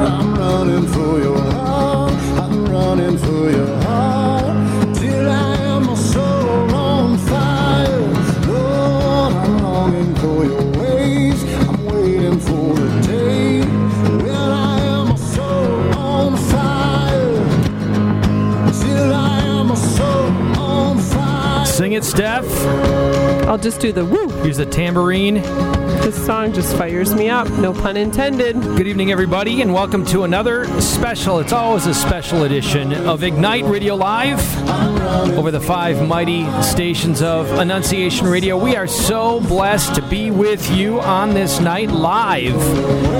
I'm running for your heart. I'm running for your heart. Till I am my soul on fire. Lord, I'm longing for your ways. I'm waiting for the day when I am my soul on fire. Till I am my soul on fire. Sing it, Steph. I'll just do the woo. Here's the tambourine. This song just fires me up. No pun intended. Good evening, everybody, and welcome to another special. It's always a special edition of Ignite Radio Live over the five mighty stations of Annunciation Radio. We are so blessed to be with you on this night live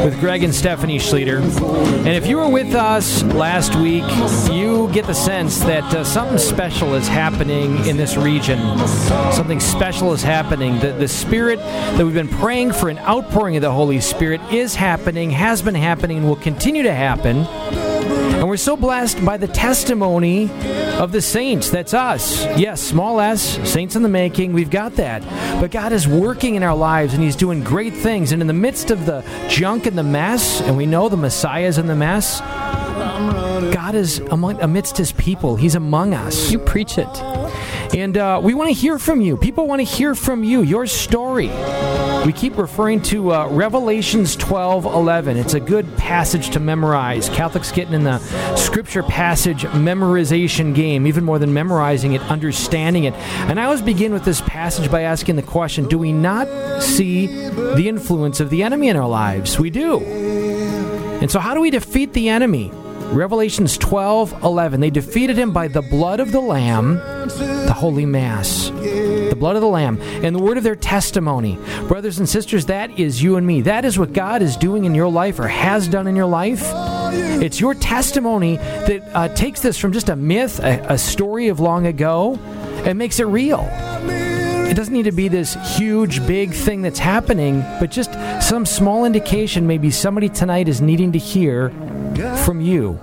with Greg and Stephanie Schlueter. And if you were with us last week, you get the sense that uh, something special is happening in this region. Something special is happening. The, the Spirit that we've been praying for an outpouring of the Holy Spirit is happening, has been happening, and will continue to happen. And we're so blessed by the testimony of the saints. That's us. Yes, small s, saints in the making. We've got that. But God is working in our lives and He's doing great things. And in the midst of the junk and the mess, and we know the Messiah is in the mess, God is among, amidst His people. He's among us. You preach it. And uh, we want to hear from you. People want to hear from you, your story. We keep referring to uh, Revelations 12 11. It's a good passage to memorize. Catholics getting in the scripture passage memorization game, even more than memorizing it, understanding it. And I always begin with this passage by asking the question Do we not see the influence of the enemy in our lives? We do. And so, how do we defeat the enemy? Revelations 12 11. They defeated him by the blood of the Lamb, the Holy Mass. The blood of the Lamb, and the word of their testimony. Brothers and sisters, that is you and me. That is what God is doing in your life or has done in your life. It's your testimony that uh, takes this from just a myth, a, a story of long ago, and makes it real. It doesn't need to be this huge, big thing that's happening, but just some small indication maybe somebody tonight is needing to hear from you.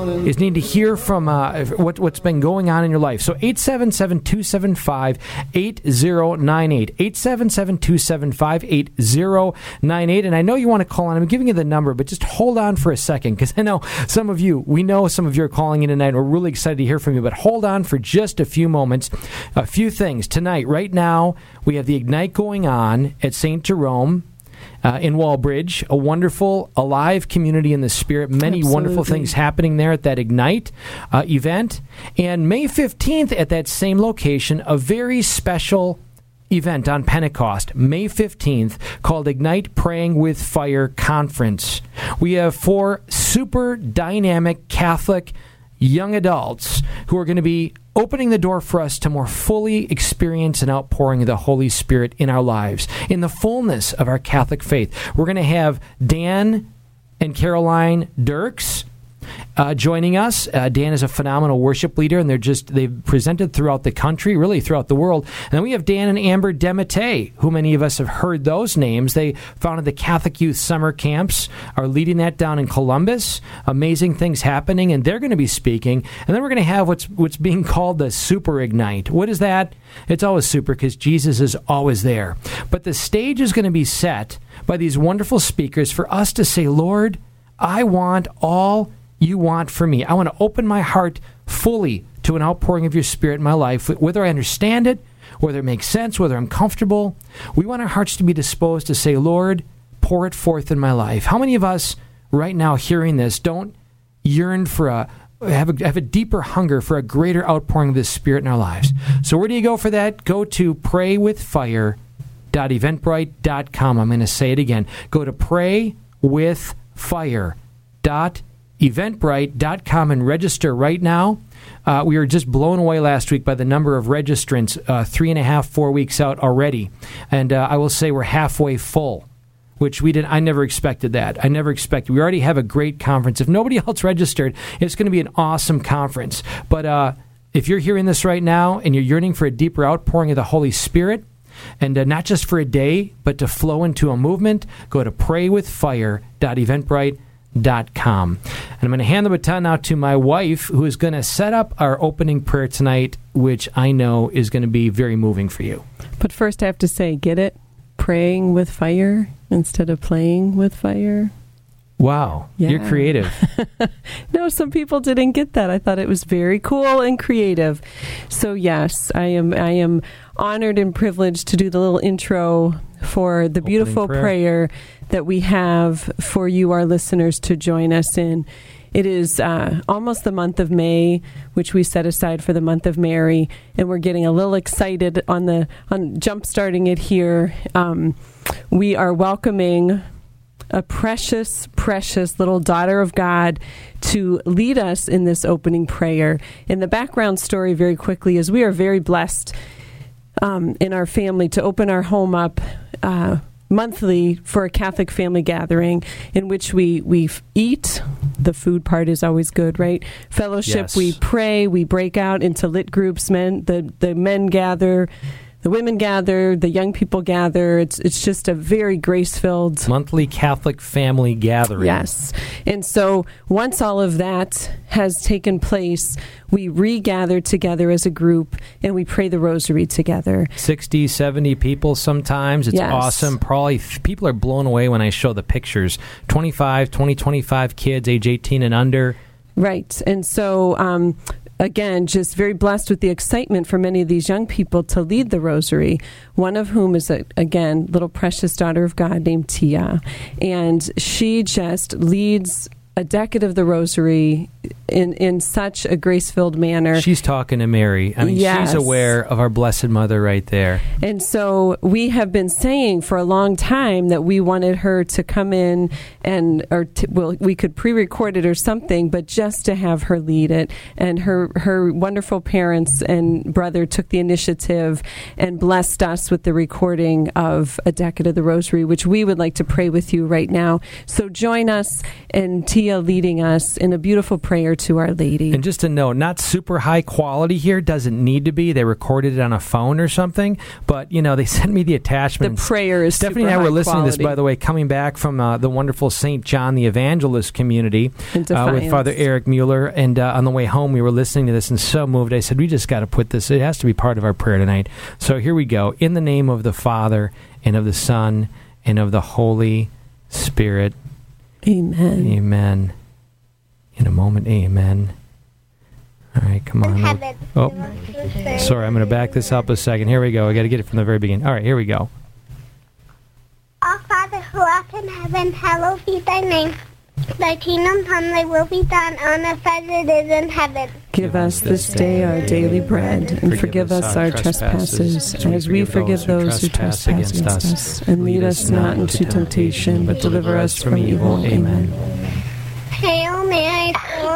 Is need to hear from uh, what, what's been going on in your life. So 877 275 8098. 877 275 8098. And I know you want to call on. I'm giving you the number, but just hold on for a second because I know some of you, we know some of you are calling in tonight. We're really excited to hear from you, but hold on for just a few moments. A few things. Tonight, right now, we have the Ignite going on at St. Jerome uh, in Walbridge, a wonderful, alive community in the spirit. Many wonderful things happening there at that Ignite uh, event. And May 15th at that same location, a very special event on Pentecost, May 15th, called Ignite Praying with Fire Conference. We have four super dynamic Catholic young adults who are going to be opening the door for us to more fully experience an outpouring of the Holy Spirit in our lives, in the fullness of our Catholic faith. We're going to have Dan and Caroline Dirks. Uh, joining us, uh, Dan is a phenomenal worship leader, and they're just they've presented throughout the country, really throughout the world. And then we have Dan and Amber DeMatte, who many of us have heard those names. They founded the Catholic Youth Summer Camps, are leading that down in Columbus. Amazing things happening, and they're going to be speaking. And then we're going to have what's what's being called the Super Ignite. What is that? It's always super because Jesus is always there. But the stage is going to be set by these wonderful speakers for us to say, Lord, I want all you want for me. I want to open my heart fully to an outpouring of your spirit in my life, whether I understand it, whether it makes sense, whether I'm comfortable. We want our hearts to be disposed to say, Lord, pour it forth in my life. How many of us right now hearing this don't yearn for a have a, have a deeper hunger for a greater outpouring of this spirit in our lives? So where do you go for that? Go to praywithfire.eventbrite.com. I'm going to say it again. Go to praywithfire.eventbrite.com and register right now. Uh, we were just blown away last week by the number of registrants, uh, three and a half, four weeks out already. And uh, I will say we're halfway full which we didn't. I never expected that. I never expected. We already have a great conference. If nobody else registered, it's going to be an awesome conference. But uh, if you're hearing this right now and you're yearning for a deeper outpouring of the Holy Spirit, and uh, not just for a day, but to flow into a movement, go to praywithfire.eventbrite.com. And I'm going to hand the baton now to my wife, who is going to set up our opening prayer tonight, which I know is going to be very moving for you. But first, I have to say, get it? Praying with fire instead of playing with fire. Wow, you're creative. No, some people didn't get that. I thought it was very cool and creative. So yes, I am I am honored and privileged to do the little intro for the beautiful prayer. prayer. that we have for you, our listeners, to join us in. It is uh, almost the month of May, which we set aside for the month of Mary, and we're getting a little excited on the on jump starting it here. Um, we are welcoming a precious, precious little daughter of God to lead us in this opening prayer. In the background story, very quickly, is we are very blessed um, in our family to open our home up. Uh, monthly for a Catholic family gathering in which we we eat. The food part is always good, right? Fellowship. Yes. We pray. We break out into lit groups. Men, the the men gather, the women gather, the young people gather. It's it's just a very grace filled Monthly Catholic family gathering. Yes. And so once all of that has taken place, we regather together as a group and we pray the rosary together. 60, 70 people sometimes. It's Yes. awesome. Probably people are blown away when I show the pictures. 25, 20, 25 kids, age 18 and under. Right. And so, um, again, just very blessed with the excitement for many of these young people to lead the rosary, one of whom is, a, again, little precious daughter of God named Tia. And she just leads a decade of the rosary in, in such a grace filled manner. She's talking to Mary. I mean, Yes. she's aware of our Blessed Mother right there. And so we have been saying for a long time that we wanted her to come in and, or t- well, we could pre-record it or something, but just to have her lead it. And her her wonderful parents and brother took the initiative and blessed us with the recording of a decade of the Rosary, which we would like to pray with you right now. So join us and Tia leading us in a beautiful prayer to Our Lady. And just to note, not super high quality here. Doesn't need to be. They recorded it on a phone or something. But, you know, they sent me the attachment. the prayer is Stephanie and I were listening to this, by the way, coming back from uh, the wonderful St. John the Evangelist community uh, with Father Eric Mueller. And uh, on the way home, we were listening to this and so moved. I said, We just got to put this, it has to be part of our prayer tonight. So here we go. In the name of the Father, and of the Son, and of the Holy Spirit. Amen. Amen. In a moment, amen. All right, come on. Oh, sorry, I'm going to back this up a second. Here we go. I got to get it from the very beginning. All right, here we go. Our Father who art in heaven, hallowed be thy name. Thy kingdom come, thy will be done on earth as it is in heaven. Give us this day our daily bread, and forgive us our trespasses, as we forgive those who trespass against us. And lead us not into temptation, but deliver us from evil. Amen.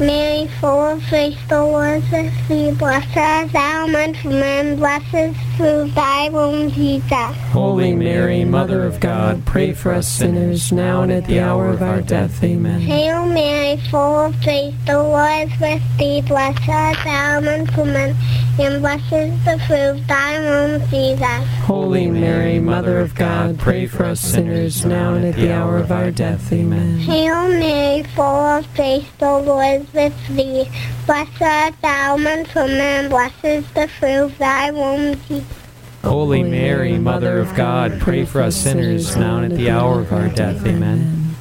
Mary, full of grace, the Lord is with thee. Blessed art thou amongst women, blessed is the fruit of thy womb, Jesus. Holy Mary, Mother of God, pray for us sinners, now and at the hour of our death. Amen. Hail Mary, full of grace, the Lord is with thee. Blessed art thou amongst women, and blessed is the fruit of thy womb, Jesus. Holy Mary, Mother of God, pray for us sinners, now and at the hour of our death. Amen. Hail Mary, full of grace, the Lord is with thee. Blessed art thou amongst women, and blessed is the fruit of thy womb, Jesus. Holy Mary, Mother of God, pray for us sinners, now and at the hour of our death. Amen.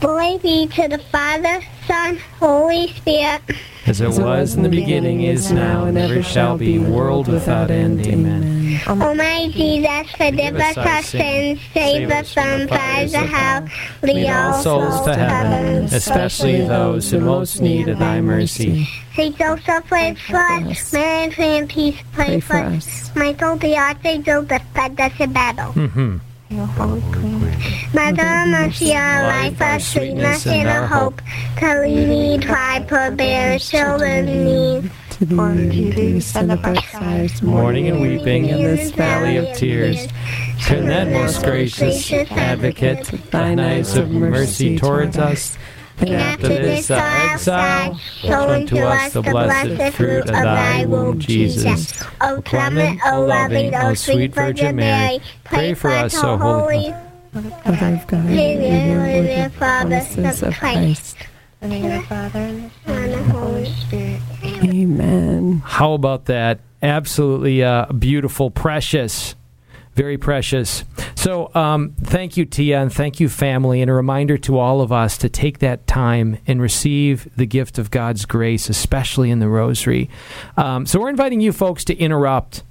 Glory be to the Father, Son, Holy Spirit. As it was in the beginning, is now, and ever shall be, world without end. Amen. O my Jesus, forgive us our sins, save us from fires of hell, lead all souls to heaven, especially those who most need of thy mercy. Saint Joseph, pray for us. Mary, pray in peace, pray for us. Michael the Archangel, defend us in battle. Hmm Mother of mercy, our life, our sweetness, and our hope, to lead thy poor bears, children in need. To thee, to the Son of our sighs, Mourning and weeping in this valley of tears. Turn that most gracious advocate, thine eyes of mercy towards us. And after this our exile, show unto us the blessed fruit of thy womb, Jesus. O clement, O loving, O sweet Virgin Mary, pray for us, O holy, Mother of God, Mary, Lord, the Father, promises of of Christ. Christ. In the name of the Father, the Son, and the Holy Spirit. Amen. How about that? Absolutely uh, beautiful, precious, very precious. So, um, thank you, Tia, and thank you, family, and a reminder to all of us to take that time and receive the gift of God's grace, especially in the Rosary. Um, so, we're inviting you folks to interrupt.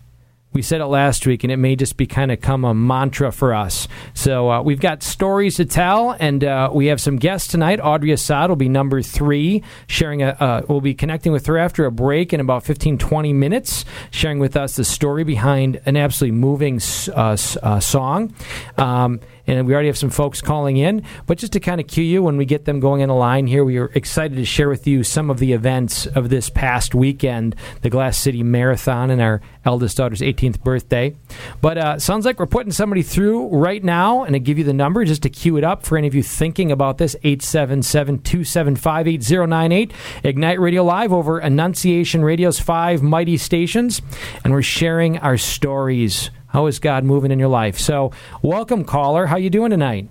We said it last week, and it may just be kind of come a mantra for us. So uh, we've got stories to tell, and uh, we have some guests tonight. Audrey Assad will be number three, sharing a. Uh, we'll be connecting with her after a break in about 15, 20 minutes, sharing with us the story behind an absolutely moving uh, uh, song. Um, and we already have some folks calling in. But just to kind of cue you when we get them going in a line here, we are excited to share with you some of the events of this past weekend, the Glass City Marathon and our eldest daughter's 18th birthday. But uh, sounds like we're putting somebody through right now, and I give you the number just to cue it up for any of you thinking about this 877 275 8098. Ignite Radio Live over Annunciation Radio's five mighty stations, and we're sharing our stories. How is God moving in your life? So, welcome, caller. How you doing tonight?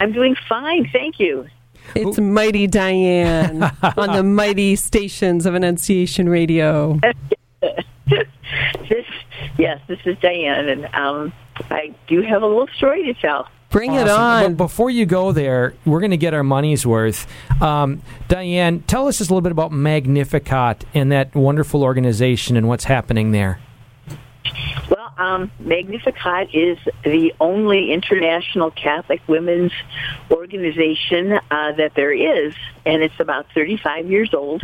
I'm doing fine, thank you. It's Mighty Diane on the mighty stations of Annunciation Radio. This, yes, this is Diane, and um, I do have a little story to tell. Bring it on. But before you go there, we're going to get our money's worth. Um, Diane, tell us just a little bit about Magnificat and that wonderful organization and what's happening there. Um, Magnificat is the only international Catholic women's organization uh, that there is, and it's about 35 years old.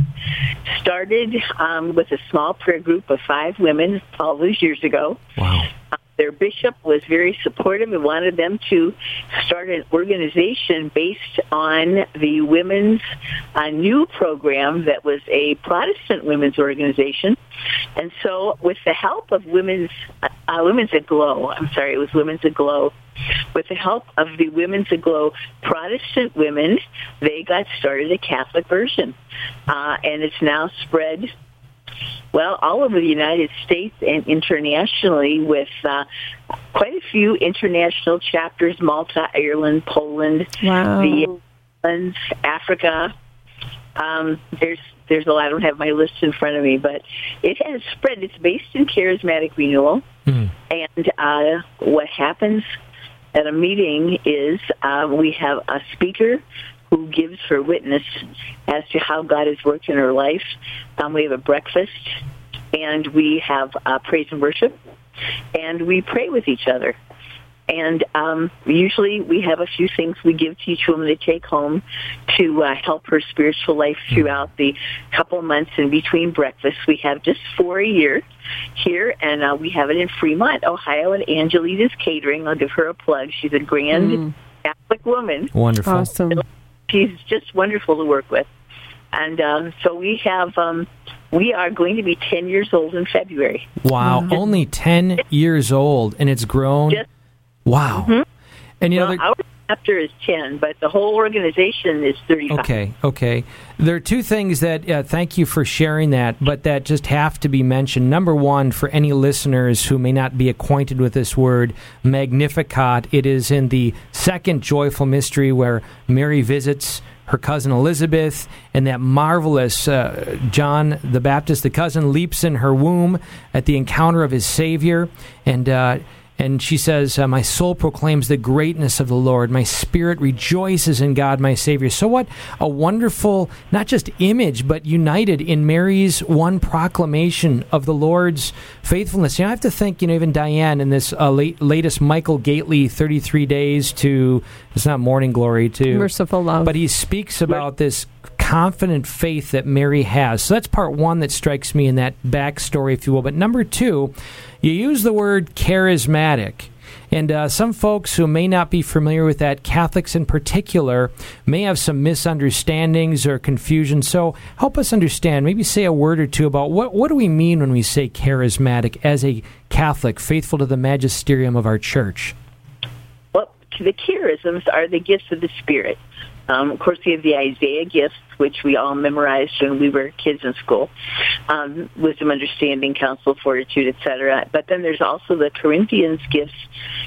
Started um, with a small prayer group of five women all those years ago. Wow. Their bishop was very supportive and wanted them to start an organization based on the women's uh, new program that was a Protestant women's organization. And so, with the help of women's uh, Women's Aglow, I'm sorry, it was Women's Aglow. With the help of the Women's Aglow Protestant women, they got started a Catholic version, uh, and it's now spread well, all over the United States and internationally with uh, quite a few international chapters, Malta, Ireland, Poland, Wow. the Netherlands, Africa. Um, there's there's a lot. I don't have my list in front of me, but it has spread. It's based in charismatic renewal, Hmm. and uh, what happens at a meeting is uh, we have a speaker who gives her witness as to how God has worked in her life. Um, we have a breakfast, and we have uh, praise and worship, and we pray with each other. And um, usually we have a few things we give to each woman to take home to uh, help her spiritual life throughout the couple months in between breakfasts. We have just four a year here, and uh, we have it in Fremont, Ohio. And Angelita's Catering, I'll give her a plug. She's a grand Mm. Catholic woman. Wonderful. Awesome. She's just wonderful to work with. And um, so we have, um, we are going to be 10 years old in February. Wow, only 10 years old, and it's grown. Just- wow. And you know, well, there- our chapter is 10, but the whole organization is 35. Okay, okay. There are two things that, uh, thank you for sharing that, but that just have to be mentioned. Number one, for any listeners who may not be acquainted with this word, Magnificat, it is in the second joyful mystery where Mary visits her cousin Elizabeth, and that marvelous uh, John the Baptist, the cousin, leaps in her womb at the encounter of his Savior, and uh, and she says, uh, My soul proclaims the greatness of the Lord. My spirit rejoices in God, my Savior. So, what a wonderful, not just image, but united in Mary's one proclamation of the Lord's faithfulness. You know, I have to think, you know, even Diane in this uh, late, latest Michael Gaitley 33 Days to, it's not Morning Glory, to Merciful love. but he speaks about this confident faith that Mary has. So that's part one that strikes me in that backstory, if you will. But number two, you use the word charismatic. And uh, some folks who may not be familiar with that, Catholics in particular, may have some misunderstandings or confusion. So help us understand. Maybe say a word or two about what, what do we mean when we say charismatic as a Catholic, faithful to the magisterium of our church? Well, the charisms are the gifts of the Spirit. Um, of course, we have the Isaiah gifts, which we all memorized when we were kids in school. Um, wisdom, understanding, counsel, fortitude, etc. But then there's also the Corinthians gifts,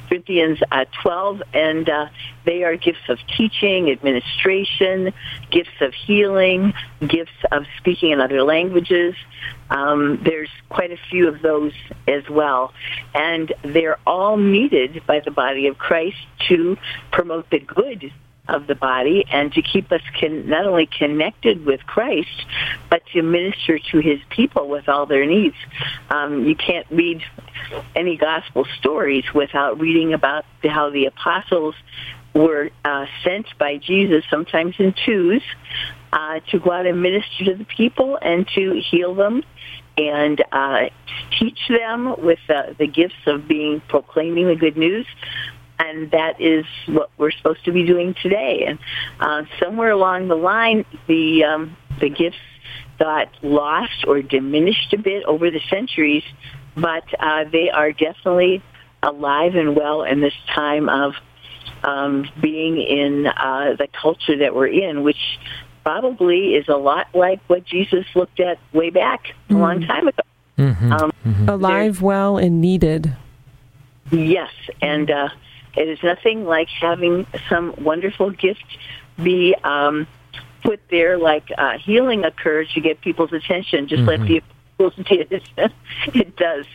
Corinthians uh, 12, and uh, they are gifts of teaching, administration, gifts of healing, gifts of speaking in other languages. Um, there's quite a few of those as well. And they're all needed by the body of Christ to promote the good of the body and to keep us con- not only connected with Christ, but to minister to his people with all their needs. Um, you can't read any gospel stories without reading about how the apostles were uh, sent by Jesus, sometimes in twos, uh, to go out and minister to the people and to heal them and uh, teach them with uh, the gifts of being proclaiming the good news. And that is what we're supposed to be doing today. And uh, somewhere along the line, the um, the gifts got lost or diminished a bit over the centuries, but uh, they are definitely alive and well in this time of um, being in uh, the culture that we're in, which probably is a lot like what Jesus looked at way back a long time ago. Um, Alive, well, and needed. Yes, and uh, it is nothing like having some wonderful gift be um, put there, like uh, healing occurs to get people's attention, just like the apostles did. it does.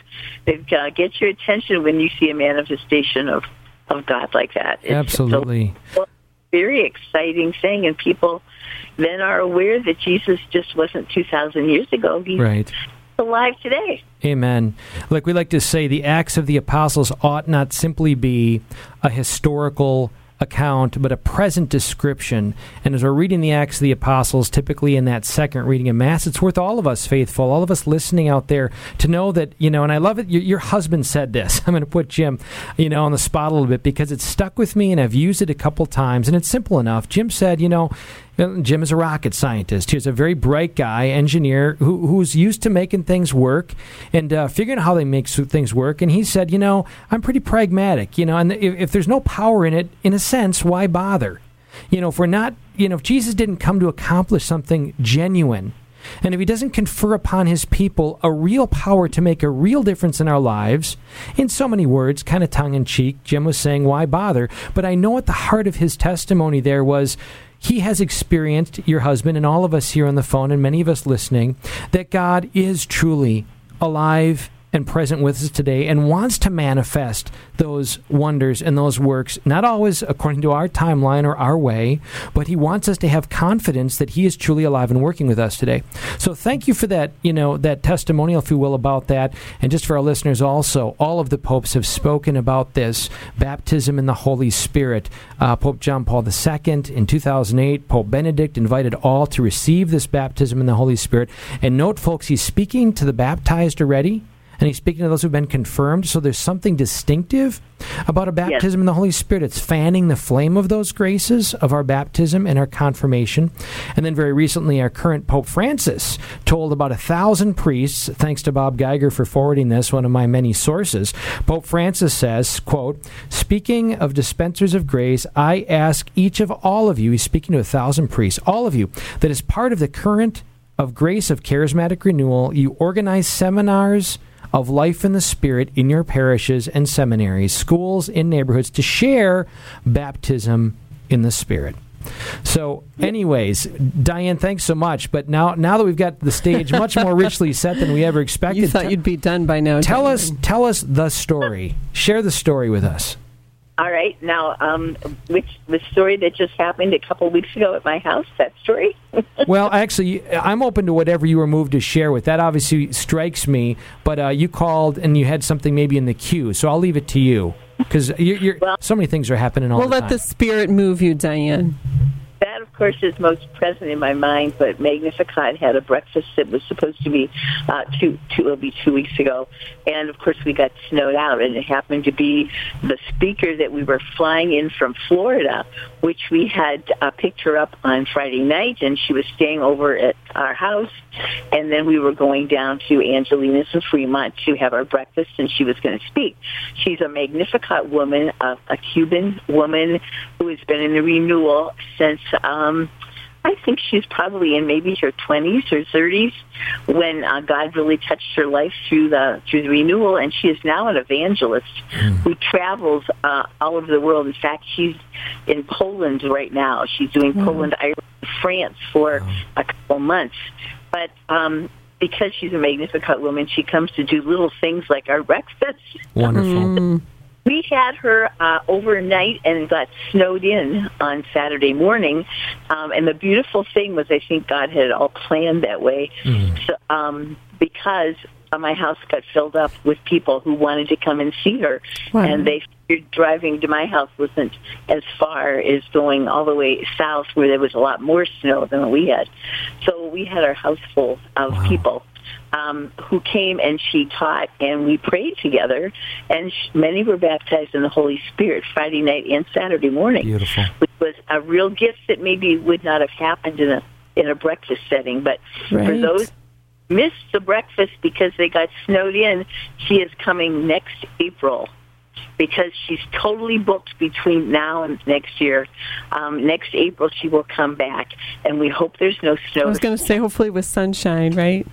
It uh, gets your attention when you see a manifestation of, of God like that. It's Absolutely. a very exciting thing, and people then are aware that Jesus just wasn't 2,000 years ago. He's Right. Alive today. Amen. Like we like to say, the Acts of the Apostles ought not simply be a historical account, but a present description. And as we're reading the Acts of the Apostles, typically in that second reading of Mass, it's worth all of us faithful, all of us listening out there, to know that, you know, and I love it. Your, your husband said this. I'm going to put Jim, you know, on the spot a little bit because it's stuck with me and I've used it a couple times and it's simple enough. Jim said, you know, Jim is a rocket scientist. He's a very bright guy, engineer, who, who's used to making things work and uh, figuring out how they make things work. And he said, you know, I'm pretty pragmatic, you know, and if, if there's no power in it, in a sense, why bother? You know, if we're not, you know, if Jesus didn't come to accomplish something genuine, and if he doesn't confer upon his people a real power to make a real difference in our lives, in so many words, kind of tongue in cheek, Jim was saying, why bother? But I know at the heart of his testimony there was he has experienced, your husband, and all of us here on the phone, and many of us listening, that God is truly alive and present with us today and wants to manifest those wonders and those works, not always according to our timeline or our way, but He wants us to have confidence that He is truly alive and working with us today. So thank you for that, you know, that testimonial, if you will, about that. And just for our listeners also, all of the popes have spoken about this baptism in the Holy Spirit. Uh, Pope John Paul II in 2008, Pope Benedict invited all to receive this baptism in the Holy Spirit. And note, folks, he's speaking to the baptized already. And he's speaking to those who've been confirmed. So there's something distinctive about a baptism in the Holy Spirit. It's fanning the flame of those graces of our baptism and our confirmation. And then very recently, our current Pope Francis told about a thousand priests, thanks to Bob Geiger for forwarding this, one of my many sources. Pope Francis says, quote, speaking of dispensers of grace, I ask each of all of you, he's speaking to a thousand priests, all of you, that is part of the current of grace of charismatic renewal, you organize seminars of life in the Spirit in your parishes and seminaries, schools, and neighborhoods to share baptism in the Spirit. So, anyways, Diane, thanks so much. But now, now that we've got the stage much more richly set than we ever expected, You thought te- you'd be done by now. tell Diane. us, tell us the story. Share the story with us. All right. Now, um, which the story that just happened a couple of weeks ago at my house? That story? Well, actually, I'm open to whatever you were moved to share with. That obviously strikes me, but uh, you called and you had something maybe in the queue, so I'll leave it to you because you're, you're, Well- so many things are happening all We'll the let the spirit move you, Diane. That, of course, is most present in my mind. But Magnificat had a breakfast that was supposed to be uh, two, two, it'll be two weeks ago, and of course we got snowed out, and it happened to be the speaker that we were flying in from Florida, which we had uh, picked her up on Friday night, and she was staying over at our house, and then we were going down to Angelina's in Fremont to have our breakfast, and she was going to speak. She's a Magnificat woman, a, a Cuban woman who has been in the renewal since. Um, I think she's probably in maybe her 20s or 30s when uh, God really touched her life through the through the renewal, and she is now an evangelist who travels uh, all over the world. In fact, she's in Poland right now. She's doing Poland, Ireland, France for a couple months, but. um because she's a magnificent woman, she comes to do little things like our breakfast. Wonderful. We had her uh, overnight and got snowed in on Saturday morning. Um, and the beautiful thing was, I think God had it all planned that way. So, um, because uh, my house got filled up with people who wanted to come and see her, Wow. and they figured driving to my house wasn't as far as going all the way south, where there was a lot more snow than we had. So we had our house full of people um, who came and she taught and we prayed together and sh- many were baptized in the Holy Spirit Friday night and Saturday morning, Beautiful. which was a real gift that maybe would not have happened in a in a breakfast setting. But for those who missed the breakfast because they got snowed in, she is coming next April because she's totally booked between now and next year. Um, next April, she will come back, and we hope there's no snow. I was going to say, hopefully with sunshine, right?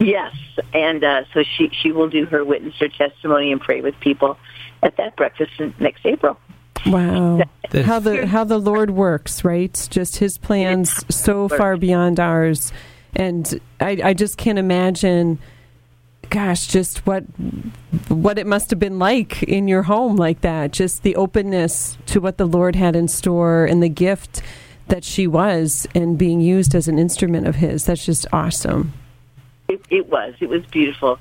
Yes, and uh, so she she will do her witness, her testimony, and pray with people at that breakfast next April. Wow. That- How the how the Lord works, right? Just His plans so far beyond ours, and I, I just can't imagine. Gosh, just what what it must have been like in your home like that. Just the openness to what the Lord had in store and the gift that she was and being used as an instrument of His. That's just awesome. It, it was it was beautiful.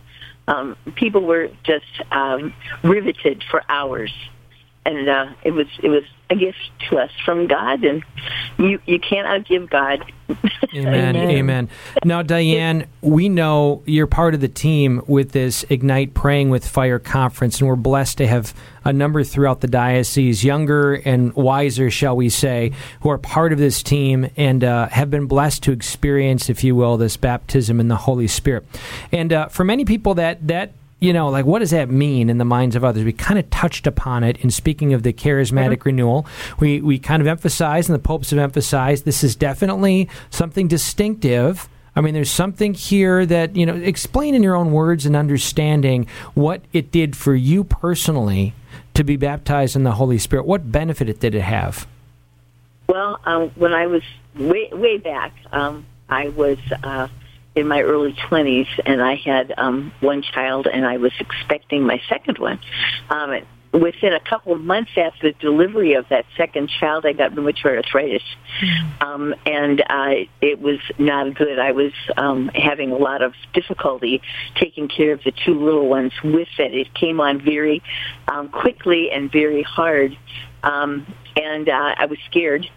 Um, people were just um, riveted for hours, and uh, it was it was a gift to us from God, and you you can't outgive God. Amen. Amen. Amen. Now, Diane, we know you're part of the team with this Ignite Praying with Fire conference, and we're blessed to have a number throughout the diocese, younger and wiser, shall we say, who are part of this team and uh, have been blessed to experience, if you will, this baptism in the Holy Spirit. And uh, for many people, that that you know, like what does that mean in the minds of others? We kind of touched upon it in speaking of the charismatic renewal. We we kind of emphasized, and the popes have emphasized, this is definitely something distinctive. I mean, there's something here that you know. Explain in your own words and understanding what it did for you personally to be baptized in the Holy Spirit. What benefit did it have? Well, um, when I was way way back, um, I was uh, in my early twenties, and I had um, one child, and I was expecting my second one. Um, within a couple of months after the delivery of that second child, I got rheumatoid arthritis, um, and uh, it was not good. I was um, having a lot of difficulty taking care of the two little ones with it. It came on very um, quickly and very hard, um, and uh, I was scared.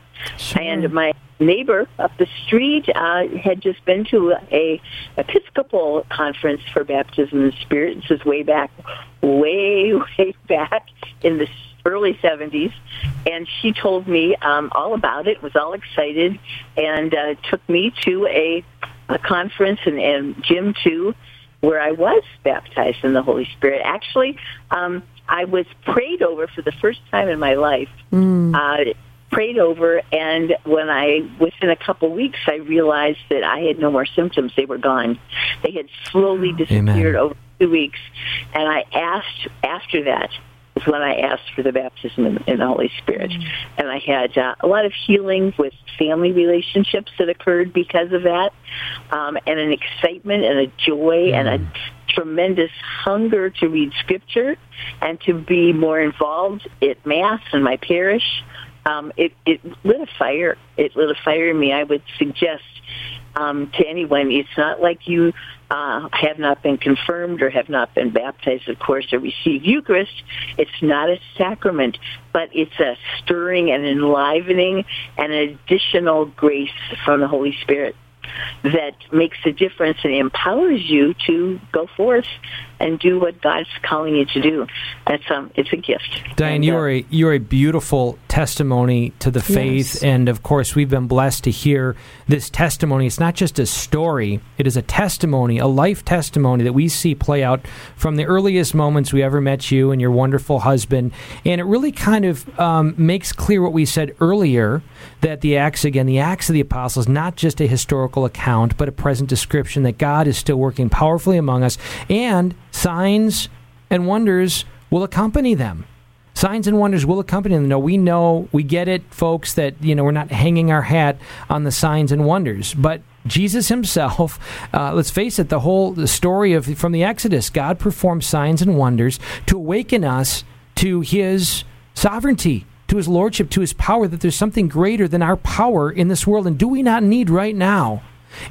And my neighbor up the street uh, had just been to a Episcopal conference for baptism in the Spirit. This is way back, way way back in the early 70s, and she told me um, all about it. Was all excited, and uh, took me to a, a conference and, and Jim too, where I was baptized in the Holy Spirit. Actually, um, I was prayed over for the first time in my life. Uh, prayed over, and when I within a couple weeks, I realized that I had no more symptoms. They were gone. They had slowly disappeared over two weeks, and I asked after that was when I asked for the baptism in, in the Holy Spirit, and I had uh, a lot of healing with family relationships that occurred because of that, um, and an excitement and a joy and a tremendous hunger to read scripture and to be more involved at mass in my parish um, it, it lit a fire. It lit a fire in me. I would suggest um, to anyone, it's not like you uh, have not been confirmed or have not been baptized, of course, or received Eucharist. It's not a sacrament, but it's a stirring and enlivening and an additional grace from the Holy Spirit that makes a difference and empowers you to go forth and do what God's calling you to do. That's um, it's a gift. Diane, And, uh, you're a you're a beautiful testimony to the faith, Yes. and of course, we've been blessed to hear this testimony. It's not just a story; it is a testimony, a life testimony that we see play out from the earliest moments we ever met you and your wonderful husband. And it really kind of um, makes clear what we said earlier that the Acts again, the Acts of the Apostles, not just a historical account, but a present description that God is still working powerfully among us, and signs and wonders will accompany them signs and wonders will accompany them. No, we know, we get it, folks, that you know we're not hanging our hat on the signs and wonders, but Jesus Himself, uh, let's face it, the whole the story of from the Exodus, God performed signs and wonders to awaken us to His sovereignty. To his lordship, to his power, that there's something greater than our power in this world. And do we not need right now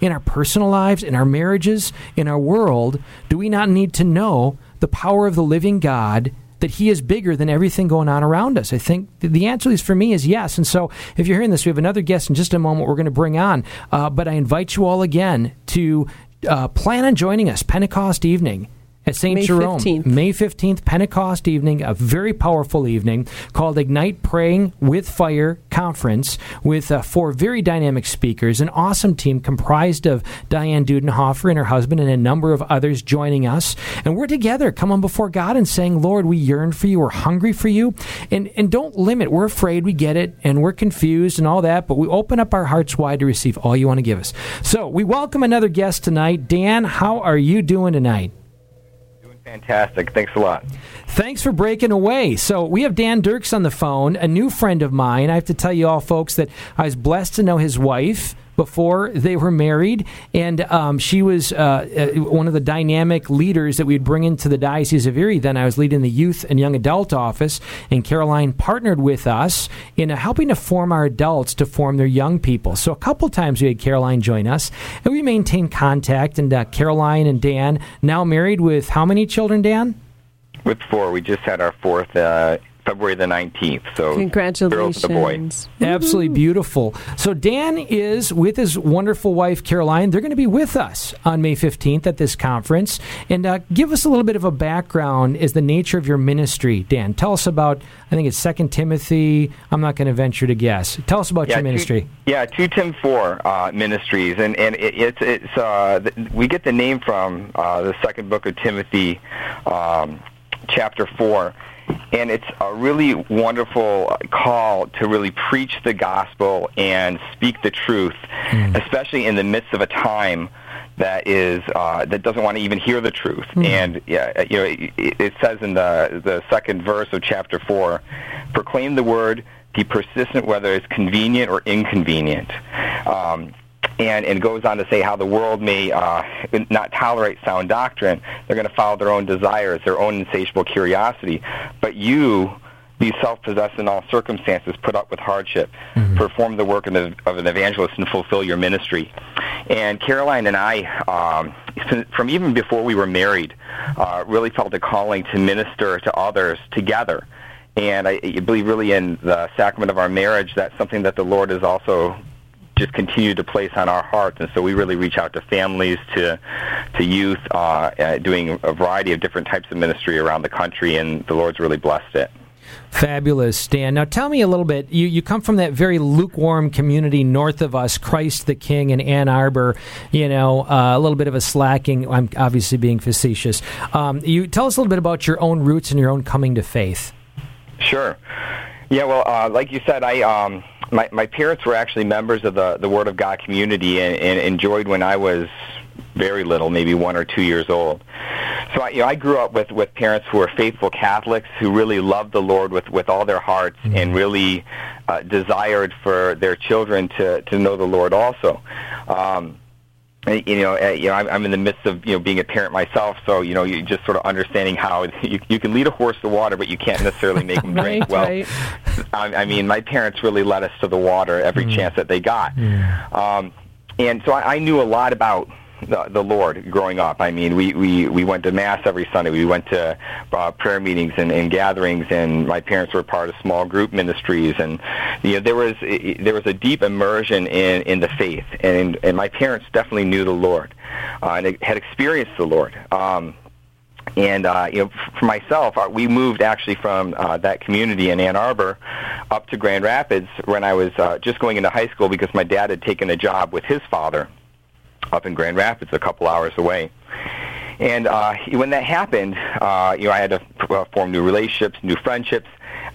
in our personal lives, in our marriages, in our world, do we not need to know the power of the living God? That he is bigger than everything going on around us. I think the answer is for me is yes. And so, if you're hearing this, we have another guest in just a moment. We're going to bring on, uh, but I invite you all again to uh, plan on joining us Pentecost evening at St. May Jerome. 15th. May 15th, Pentecost evening, a very powerful evening called Ignite Praying with Fire Conference with uh, four very dynamic speakers, an awesome team comprised of Diane Dudenhofer and her husband and a number of others joining us. And we're together, coming before God and saying, Lord, we yearn for you, we're hungry for you. And, and don't limit. We're afraid, we get it, and we're confused and all that, but we open up our hearts wide to receive all you want to give us. So we welcome another guest tonight. Dan, how are you doing tonight? Fantastic. Thanks a lot. Thanks for breaking away. So we have Dan Dirks on the phone, a new friend of mine. I have to tell you all, folks, that I was blessed to know his wife before they were married, and um, she was uh, uh, one of the dynamic leaders that we'd bring into the Diocese of Erie. Then I was leading the youth and young adult office, and Caroline partnered with us in uh, helping to form our adults to form their young people. So a couple times we had Caroline join us, and we maintained contact. And uh, Caroline and Dan now married with how many children, Dan? With four, we just had our fourth uh, February the 19th. So Congratulations. girls to the boy. Absolutely beautiful. So Dan is with his wonderful wife Caroline. They're going to be with us on May 15th at this conference. And uh, give us a little bit of a background as the nature of your ministry, Dan. Tell us about, I think it's Second Timothy. I'm not going to venture to guess. Tell us about your two- ministry. yeah, two Tim Four uh, Ministries, and and it, it's it's uh, th- we get the name from uh, the second book of Timothy, um, chapter four, and it's a really wonderful call to really preach the gospel and speak the truth, especially in the midst of a time that is uh, that doesn't want to even hear the truth. And yeah, you know, it, it says in the the second verse of chapter four, proclaim the word, be persistent whether it's convenient or inconvenient. Um, and, and goes on to say how the world may uh, not tolerate sound doctrine. They're going to follow their own desires, their own insatiable curiosity. But you, be self-possessed in all circumstances, put up with hardship, perform the work of, the, of an evangelist, and fulfill your ministry. And Caroline and I, um, from even before we were married, uh, really felt a calling to minister to others together. And I, I believe really in the sacrament of our marriage, that's something that the Lord has also just continue to place on our hearts. And so we really reach out to families, to to youth, uh, uh, doing a variety of different types of ministry around the country, and the Lord's really blessed it. Fabulous, Stan. Now tell me a little bit. You, you come from that very lukewarm community north of us, Christ the King in Ann Arbor. You know, uh, a little bit of a slacking. I'm obviously being facetious. Um, you tell us a little bit about your own roots and your own coming to faith. Sure. Yeah. Well, uh, like you said, I. Um, my, my parents were actually members of the, the Word of God community and, and enjoyed when I was very little, maybe one or two years old. So I, you know, I grew up with, with parents who were faithful Catholics who really loved the Lord with, with all their hearts mm-hmm. and really uh, desired for their children to, to know the Lord also. Um, you know, uh, you know, I'm I'm in the midst of you know being a parent myself, so you know, you just sort of understanding how you you can lead a horse to water, but you can't necessarily make him drink. right, well, right. I, I mean, my parents really led us to the water every mm. chance that they got, mm. um, and so I, I knew a lot about the, the Lord growing up. I mean, we, we, we went to Mass every Sunday. We went to uh, prayer meetings and, and gatherings, and my parents were part of small group ministries. And you know, there was there was a deep immersion in, in the faith, and and my parents definitely knew the Lord uh, and had experienced the Lord. Um, and uh, you know, for myself, uh, we moved actually from uh, that community in Ann Arbor up to Grand Rapids when I was uh, just going into high school because my dad had taken a job with his father up in Grand Rapids, a couple hours away. And uh, when that happened, uh, you know, I had to uh, form new relationships, new friendships.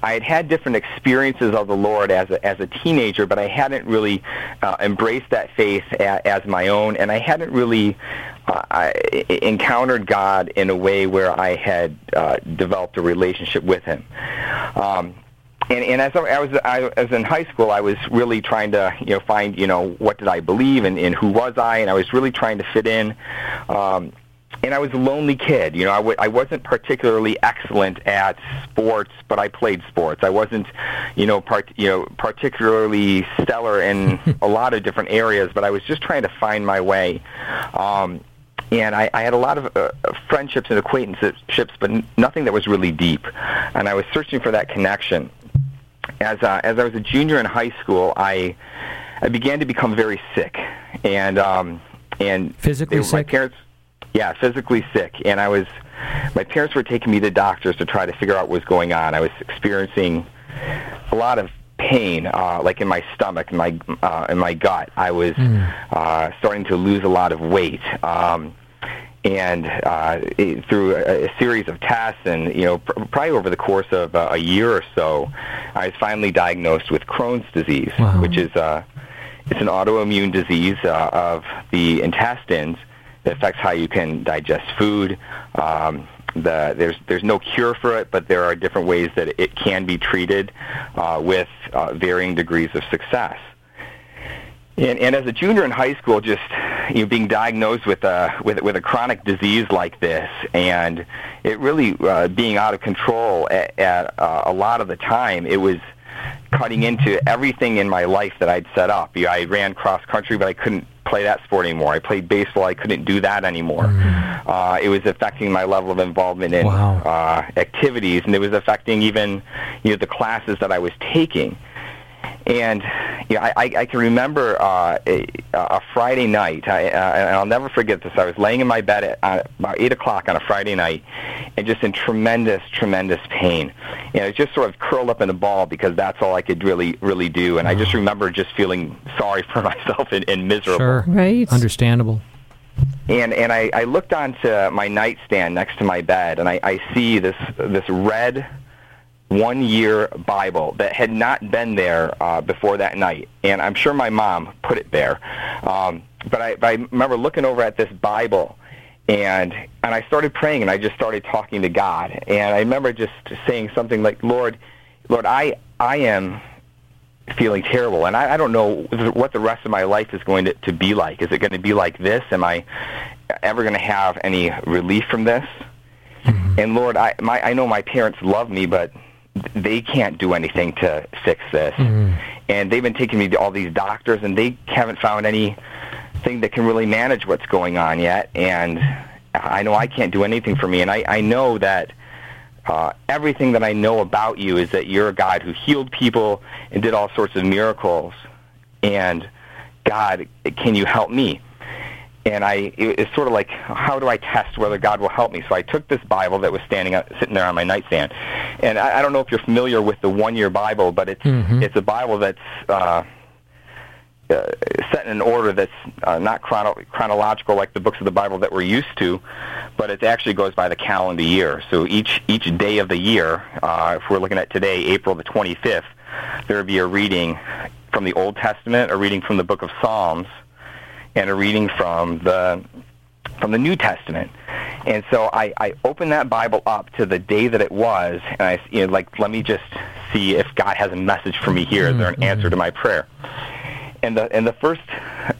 I had had different experiences of the Lord as a, as a teenager, but I hadn't really uh, embraced that faith a, as my own, and I hadn't really uh, I encountered God in a way where I had uh, developed a relationship with Him. Um, and, and as I was I, as in high school, I was really trying to you know find you know what did I believe and, and who was I, and I was really trying to fit in. Um, and I was a lonely kid. You know, I w- I wasn't particularly excellent at sports, but I played sports. I wasn't, you know, part, you know, particularly stellar in a lot of different areas, but I was just trying to find my way. Um, and I, I had a lot of uh, friendships and acquaintanceships, but n- nothing that was really deep. And I was searching for that connection as uh, as I was a junior in high school, I I began to become very sick, and um, and physically they, sick. My parents, yeah, physically sick, and I was. My parents were taking me to doctors to try to figure out what was going on. I was experiencing a lot of pain, uh, like in my stomach, in my uh, in my gut. I was mm. uh, starting to lose a lot of weight. Um, and uh, it, through a, a, series of tests, and you know, pr- probably over the course of uh, a year or so, I was finally diagnosed with Crohn's disease, wow. which is uh, it's an autoimmune disease uh, of the intestines that affects how you can digest food. Um, the, there's there's no cure for it, but there are different ways that it can be treated uh, with uh, varying degrees of success. And, and as a junior in high school, just you know, being diagnosed with a with with a chronic disease like this, and it really uh, being out of control at, at uh, a lot of the time, it was cutting into everything in my life that I'd set up. You know, I ran cross country, but I couldn't play that sport anymore. I played baseball, I couldn't do that anymore. Mm. Uh, it was affecting my level of involvement in wow. uh, activities, and it was affecting even you know the classes that I was taking. And you know, I, I can remember uh, a, a Friday night, I, uh, and I'll never forget this. I was laying in my bed at uh, about 8 o'clock on a Friday night, and just in tremendous, tremendous pain. And I was just sort of curled up in a ball because that's all I could really, really do. And I just remember just feeling sorry for myself and, and miserable. Sure. Right. Understandable. And and I, I looked onto my nightstand next to my bed, and I, I see this this red one year Bible that had not been there uh, before that night. And I'm sure my mom put it there. Um, but, I, but I remember looking over at this Bible and and I started praying and I just started talking to God. And I remember just saying something like, Lord, Lord, I I am feeling terrible and I, I don't know what the rest of my life is going to, to be like. Is it going to be like this? Am I ever going to have any relief from this? Mm-hmm. And Lord, I my I know my parents love me, but they can't do anything to fix this. Mm-hmm. And they've been taking me to all these doctors, and they haven't found anything that can really manage what's going on yet. And I know I can't do anything for me, and I, I know that uh, everything that I know about you is that you're a God who healed people and did all sorts of miracles. And God, can you help me? And I, it's sort of like, how do I test whether God will help me? So I took this Bible that was standing out, sitting there on my nightstand, and I, I don't know if you're familiar with the one-year Bible, but it's it's a Bible that's uh, uh, set in an order that's uh, not chrono- chronological like the books of the Bible that we're used to, but it actually goes by the calendar year. So each each day of the year, uh, if we're looking at today, April the 25th, there would be a reading from the Old Testament, a reading from the book of Psalms, and a reading from the from the New Testament. And so I, I opened that Bible up to the day that it was, and I you know, like let me just see if God has a message for me here. Is there an answer to my prayer? And the and the first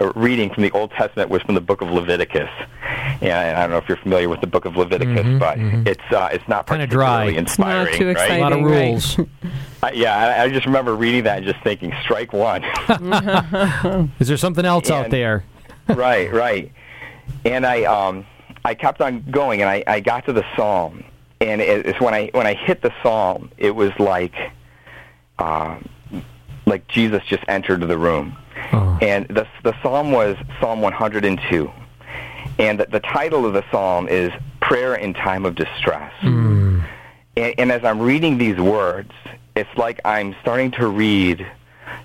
uh, reading from the Old Testament was from the book of Leviticus. Yeah, and I don't know if you're familiar with the book of Leviticus, but it's uh, it's not Kinda dry. particularly It's not inspiring, too right? A lot of right. rules. I, yeah, I, I just remember reading that and just thinking, strike one. Is there something else out there? right, right. And I um I kept on going, and I, I got to the psalm, and it, it's when I when I hit the psalm, it was like, uh, like Jesus just entered the room, Oh. and the the psalm was Psalm 102, and the, the title of the psalm is Prayer in Time of Distress. And, and as I'm reading these words, it's like I'm starting to read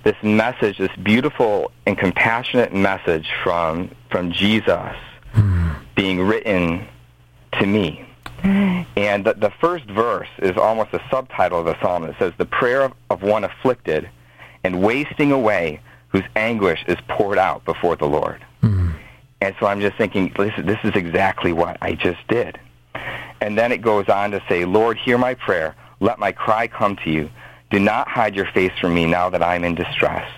this message, this beautiful and compassionate message from from Jesus being written to me. And the, the first verse is almost a subtitle of the psalm. It says, "The prayer of, of one afflicted and wasting away, whose anguish is poured out before the Lord." And so I'm just thinking, this is exactly what I just did. And then it goes on to say, Lord, hear my prayer. Let my cry come to you. Do not hide your face from me now that I'm in distress.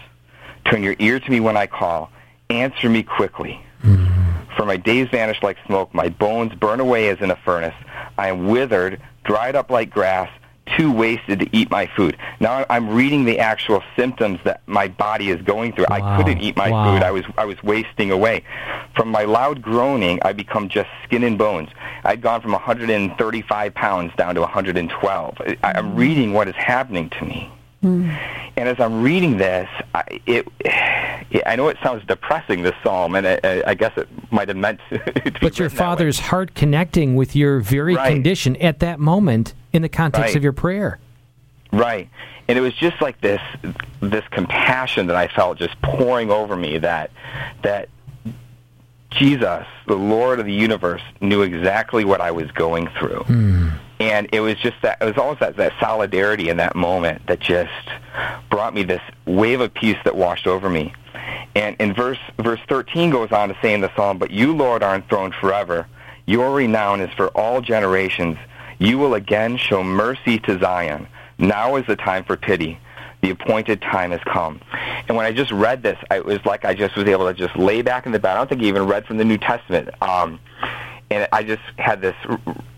Turn your ear to me when I call. Answer me quickly. Mm-hmm. For my days vanish like smoke. My bones burn away as in a furnace. I am withered, dried up like grass, too wasted to eat my food. Now I'm reading the actual symptoms that my body is going through. I couldn't eat my Wow. food. I was I was wasting away. From my loud groaning, I become just skin and bones. I'd gone from 135 pounds down to 112. I, I'm mm-hmm. reading what is happening to me. Mm. And as I'm reading this, I, it, I know it sounds depressing, this psalm, and I, I guess it might have meant to be But your written that way. father's heart connecting with your very Right. condition at that moment in the context Right. of your prayer. Right. And it was just like this this compassion that I felt just pouring over me that that Jesus, the Lord of the universe, knew exactly what I was going through. Hmm. And it was just that it was almost that, that solidarity in that moment that just brought me this wave of peace that washed over me. And in verse verse 13 goes on to say in the psalm, "But you, Lord, are enthroned forever. Your renown is for all generations. You will again show mercy to Zion. Now is the time for pity. The appointed time has come." And when I just read this, I- it was like I just was able to just lay back in the bed. I don't think I even read from the New Testament. Um, and I just had this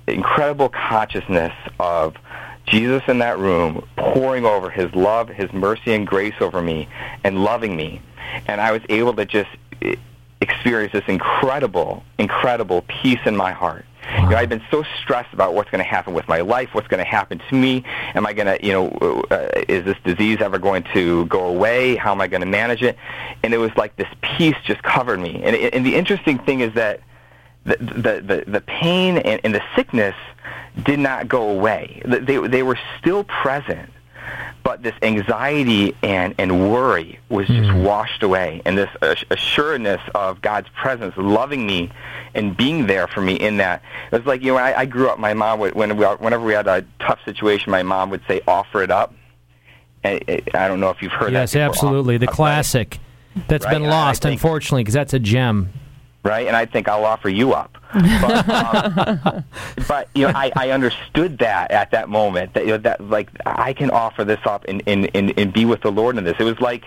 incredible consciousness of Jesus in that room pouring over his love, his mercy and grace over me and loving me. And I was able to just eh, experience this incredible, incredible peace in my heart. You know, I've been so stressed about what's going to happen with my life, what's going to happen to me. Am I going to, you know, uh, is this disease ever going to go away? How am I going to manage it? And it was like this peace just covered me. And, and the interesting thing is that the the the, the pain and, and the sickness did not go away. They they were still present, but this anxiety and and worry was just hmm. washed away, and this ass- assuredness of God's presence, loving me, and being there for me in that. It was like you know I, I grew up. My mom would when we whenever we had a tough situation, my mom would say, "Offer it up." And it- I don't know if you've heard that. Yes, before. absolutely. The classic. That's Right, been lost, think- unfortunately, because that's a gem. Right? And I think I'll offer you up. But, um, but you know, I, I understood that at that moment that you know that like I can offer this up and, and, and, and be with the Lord in this. It was like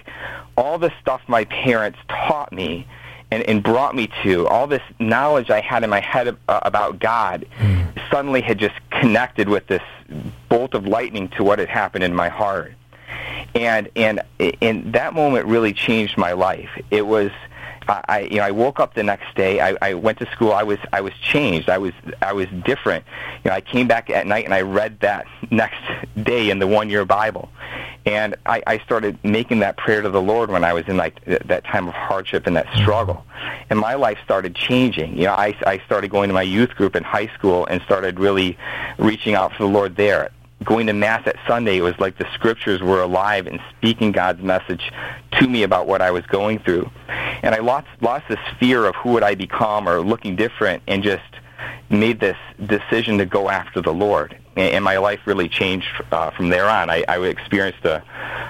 all the stuff my parents taught me and, and brought me to, all this knowledge I had in my head uh, about God, suddenly had just connected with this bolt of lightning to what had happened in my heart and and and that moment really changed my life. It was I, I you know I woke up the next day. I, I went to school. I was I was changed. I was I was different. You know, I came back at night and I read that next day in the one year Bible, and I, I started making that prayer to the Lord when I was in like th- that time of hardship and that mm-hmm. struggle, and my life started changing. You know, I I started going to my youth group in high school and started really reaching out for the Lord there going to mass at Sunday, it was like the scriptures were alive and speaking God's message to me about what I was going through. And I lost lost this fear of who would I become or looking different, and just made this decision to go after the Lord. And, my life really changed uh, from there on. I, I experienced a,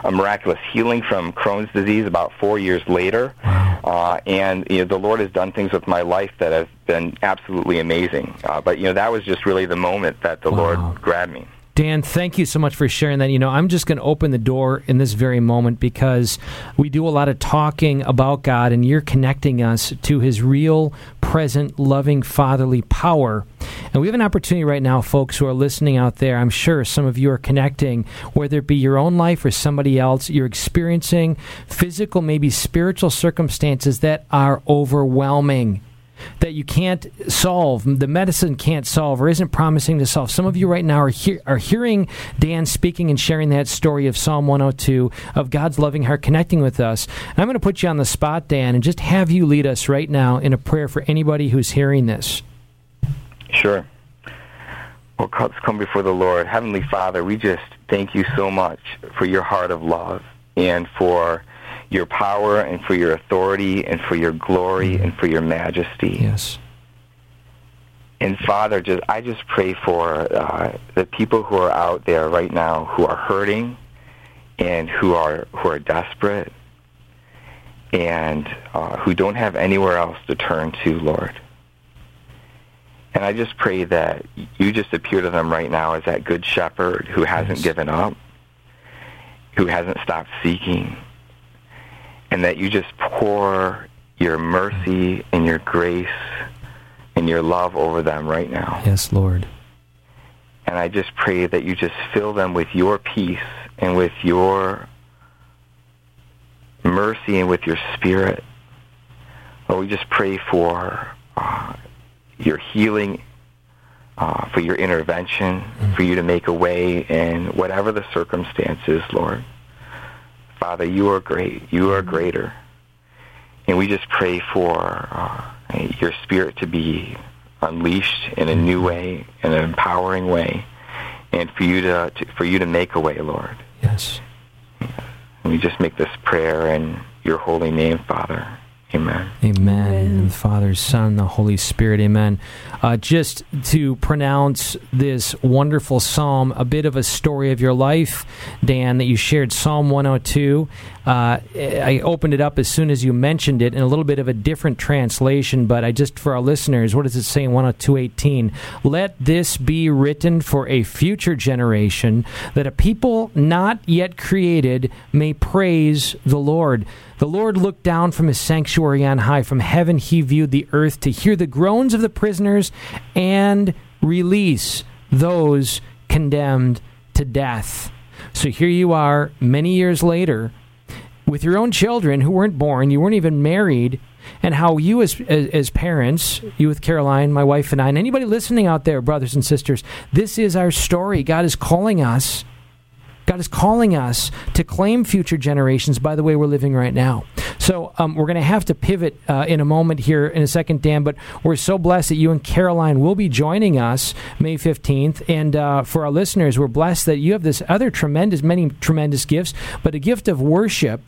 a miraculous healing from Crohn's disease about four years later. Uh, and you know, the Lord has done things with my life that have been absolutely amazing. Uh, but you know, that was just really the moment that the Wow. Lord grabbed me. Dan, thank you so much for sharing that. You know, I'm just going to open the door in this very moment because we do a lot of talking about God, and you're connecting us to His real, present, loving, fatherly power. And we have an opportunity right now, folks who are listening out there. I'm sure some of you are connecting, whether it be your own life or somebody else. You're experiencing physical, maybe spiritual circumstances that are overwhelming that you can't solve, the medicine can't solve, or isn't promising to solve. Some of you right now are hear, are hearing Dan speaking and sharing that story of Psalm 102 of God's loving heart connecting with us. And I'm going to put you on the spot, Dan, and just have you lead us right now in a prayer for anybody who's hearing this. Sure. Well, let's come before the Lord. Heavenly Father, we just thank you so much for your heart of love and for your power and for your authority and for your glory and for your majesty. Yes. And Father, just I just pray for uh, the people who are out there right now who are hurting and who are who are desperate and uh, who don't have anywhere else to turn to, Lord. And I just pray that you just appear to them right now as that good shepherd who hasn't Yes. given up, who hasn't stopped seeking, and that you just pour your mercy and your grace and your love over them right now. Yes, Lord. And I just pray that you just fill them with your peace and with your mercy and with your spirit. Lord, we just pray for uh, your healing, uh, for your intervention, for you to make a way in whatever the circumstances, Lord. Father, you are great. You are greater. And we just pray for uh, your spirit to be unleashed in a new way, in an empowering way, and for you to, to for you to make a way, Lord. Yes. We just make this prayer in your holy name, Father. Amen. Amen. In the Father, Son, the Holy Spirit. Amen. Uh, just to pronounce this wonderful psalm, a bit of a story of your life, Dan, that you shared Psalm 102. Uh, I opened it up as soon as you mentioned it in a little bit of a different translation, but I just, for our listeners, what does it say in 102.18? Let this be written for a future generation, that a people not yet created may praise the Lord. The Lord looked down from his sanctuary on high. From heaven he viewed the earth to hear the groans of the prisoners and release those condemned to death. So here you are, many years later, with your own children who weren't born, you weren't even married, and how you, as, as, as parents, you with Caroline, my wife, and I, and anybody listening out there, brothers and sisters, this is our story. God is calling us. God is calling us to claim future generations by the way we're living right now. So um, we're going to have to pivot uh, in a moment here in a second, Dan. But we're so blessed that you and Caroline will be joining us May 15th. And uh, for our listeners, we're blessed that you have this other tremendous, many tremendous gifts, but a gift of worship.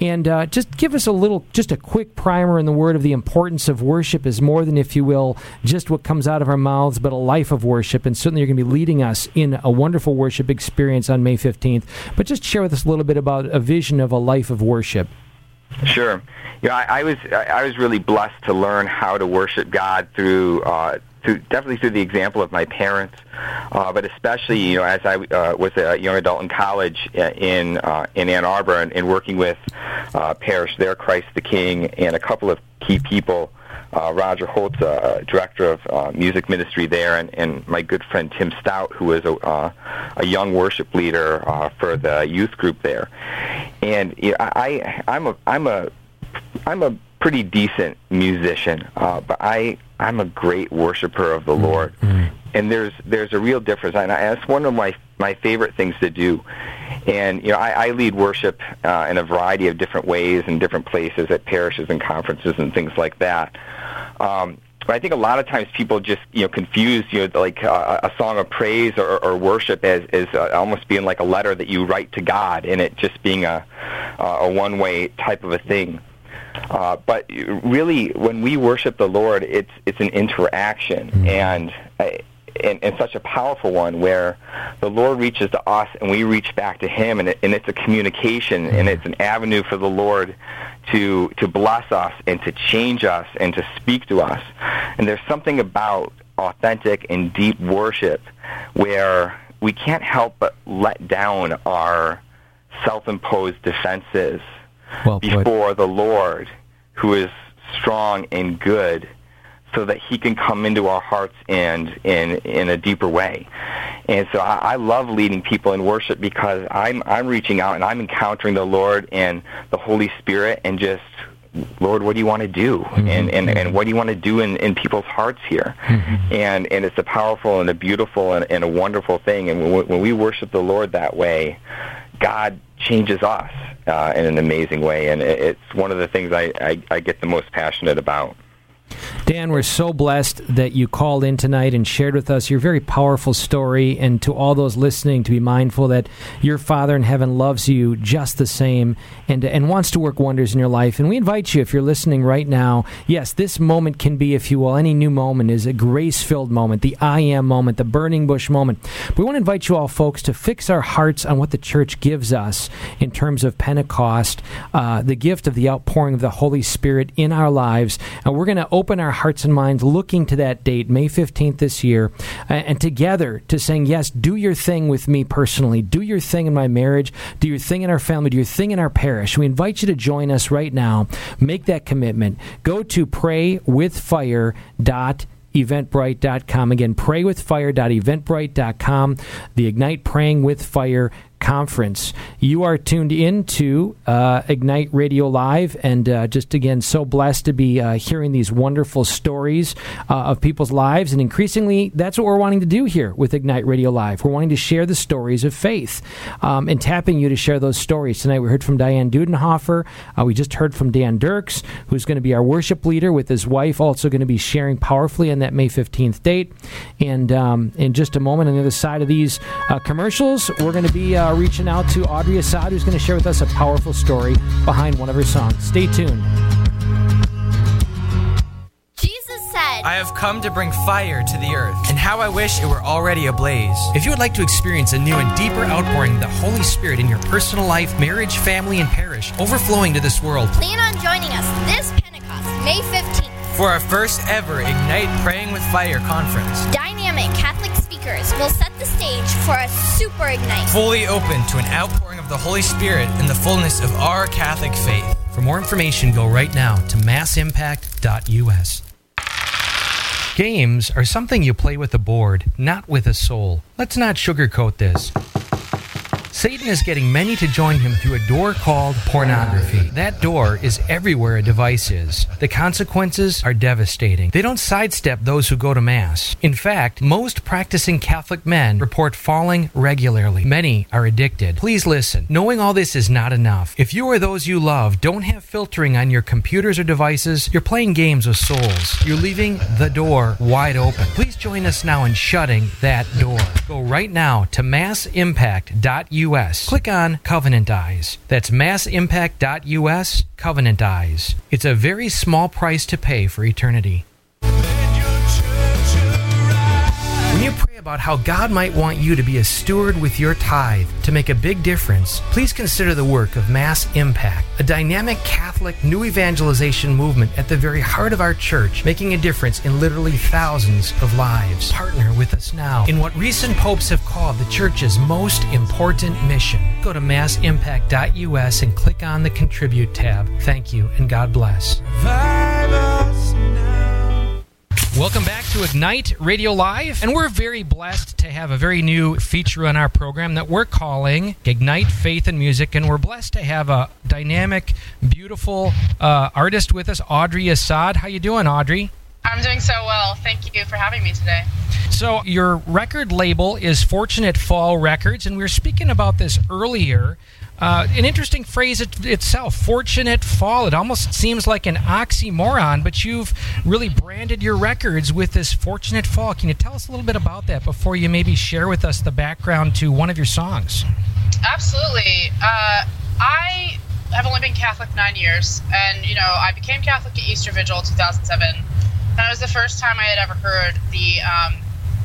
And uh, just give us a little, just a quick primer in the word of the importance of worship is more than, if you will, just what comes out of our mouths, but a life of worship. And certainly you're going to be leading us in a wonderful worship experience on May 15th. But just share with us a little bit about a vision of a life of worship. Sure. Yeah, I, I was I was really blessed to learn how to worship God through uh, through definitely through the example of my parents, uh, but especially you know as I uh, was a young adult in college uh, in uh, in Ann Arbor and, and working with uh, parish there, Christ the King, and a couple of key people. Uh, Roger Holtz, uh, director of uh, music ministry there, and, and my good friend Tim Stout, who is a, uh, a young worship leader uh, for the youth group there. And you know, I, I'm a I'm a I'm a pretty decent musician, uh, but I I'm a great worshiper of the Lord, and there's there's a real difference. And I, that's one of my my favorite things to do. And you know, I, I lead worship uh, in a variety of different ways in different places at parishes and conferences and things like that. Um, but I think a lot of times people just you know confuse you know like uh, a song of praise or, or worship as as uh, almost being like a letter that you write to God, and it just being a a one way type of a thing. Uh, but really, when we worship the Lord, it's it's an interaction, and, uh, and and such a powerful one where the Lord reaches to us and we reach back to Him, and, it, and it's a communication, and it's an avenue for the Lord to to bless us and to change us and to speak to us. And there's something about authentic and deep worship where we can't help but let down our self-imposed defenses Well before the Lord, who is strong and good, so that He can come into our hearts and in in a deeper way. And so I, I love leading people in worship because I'm I'm reaching out and I'm encountering the Lord and the Holy Spirit and just Lord, what do you want to do? Mm-hmm. And, and, and what do you want to do in, in people's hearts here? Mm-hmm. And, and it's a powerful and a beautiful and, and a wonderful thing. And when, when we worship the Lord that way, God changes us uh, in an amazing way. And it, it's one of the things I, I, I get the most passionate about. Dan, we're so blessed that you called in tonight and shared with us your very powerful story. And to all those listening, to be mindful that your Father in heaven loves you just the same and, and wants to work wonders in your life. And we invite you, if you're listening right now, yes, this moment can be, if you will, any new moment is a grace filled moment, the I am moment, the burning bush moment. We want to invite you all, folks, to fix our hearts on what the church gives us in terms of Pentecost, uh, the gift of the outpouring of the Holy Spirit in our lives. And we're going to open our hearts and minds looking to that date, May 15th this year, and together to saying, yes, do your thing with me personally. Do your thing in my marriage. Do your thing in our family. Do your thing in our parish. We invite you to join us right now. Make that commitment. Go to praywithfire.com eventbrite.com. Again, praywithfire.eventbrite.com, the Ignite Praying with Fire conference. You are tuned in to uh, Ignite Radio Live, and uh, just again, so blessed to be uh, hearing these wonderful stories uh, of people's lives. And increasingly, that's what we're wanting to do here with Ignite Radio Live. We're wanting to share the stories of faith um, and tapping you to share those stories. Tonight, we heard from Diane Dudenhofer. Uh, we just heard from Dan Dirks, who's going to be our worship leader with his wife, also going to be sharing powerfully on that May 15th date. And um, in just a moment, on the other side of these uh, commercials, we're going to be uh, reaching out to Audrey Assad, who's going to share with us a powerful story behind one of her songs. Stay tuned. Jesus said, I have come to bring fire to the earth, and how I wish it were already ablaze. If you would like to experience a new and deeper outpouring of the Holy Spirit in your personal life, marriage, family, and parish, overflowing to this world, plan on joining us this Pentecost, May 15th. For our first ever Ignite Praying with Fire conference, Dynamic Catholic speakers will set the stage for a super ignite. fully open to an outpouring of the Holy Spirit in the fullness of our Catholic faith. For more information, go right now to massimpact.us. Games are something you play with a board, not with a soul. Let's not sugarcoat this. Satan is getting many to join him through a door called pornography. That door is everywhere a device is. The consequences are devastating. They don't sidestep those who go to Mass. In fact, most practicing Catholic men report falling regularly. Many are addicted. Please listen. Knowing all this is not enough. If you or those you love don't have filtering on your computers or devices, you're playing games with souls. You're leaving the door wide open. Please join us now in shutting that door. Go right now to massimpact.us. Click on Covenant Eyes. That's massimpact.us, Covenant Eyes. It's a very small price to pay for eternity. You pray about how God might want you to be a steward with your tithe to make a big difference, please consider the work of Mass Impact, a dynamic Catholic new evangelization movement at the very heart of our church, making a difference in literally thousands of lives. Partner with us now in what recent popes have called the church's most important mission. Go to massimpact.us and click on the Contribute tab. Thank you and God bless. Welcome back to Ignite Radio Live, and we're very blessed to have a very new feature on our program that we're calling Ignite Faith and Music, and we're blessed to have a dynamic, beautiful uh, artist with us, Audrey Assad. How you doing, Audrey? I'm doing so well. Thank you for having me today. So your record label is Fortunate Fall Records, and we were speaking about this earlier. Uh, an interesting phrase it, itself, fortunate fall. It almost seems like an oxymoron, but you've really branded your records with this fortunate fall. Can you tell us a little bit about that before you maybe share with us the background to one of your songs? Absolutely. Uh, I have only been Catholic nine years, and you know I became Catholic at Easter Vigil 2007. That was the first time I had ever heard the um,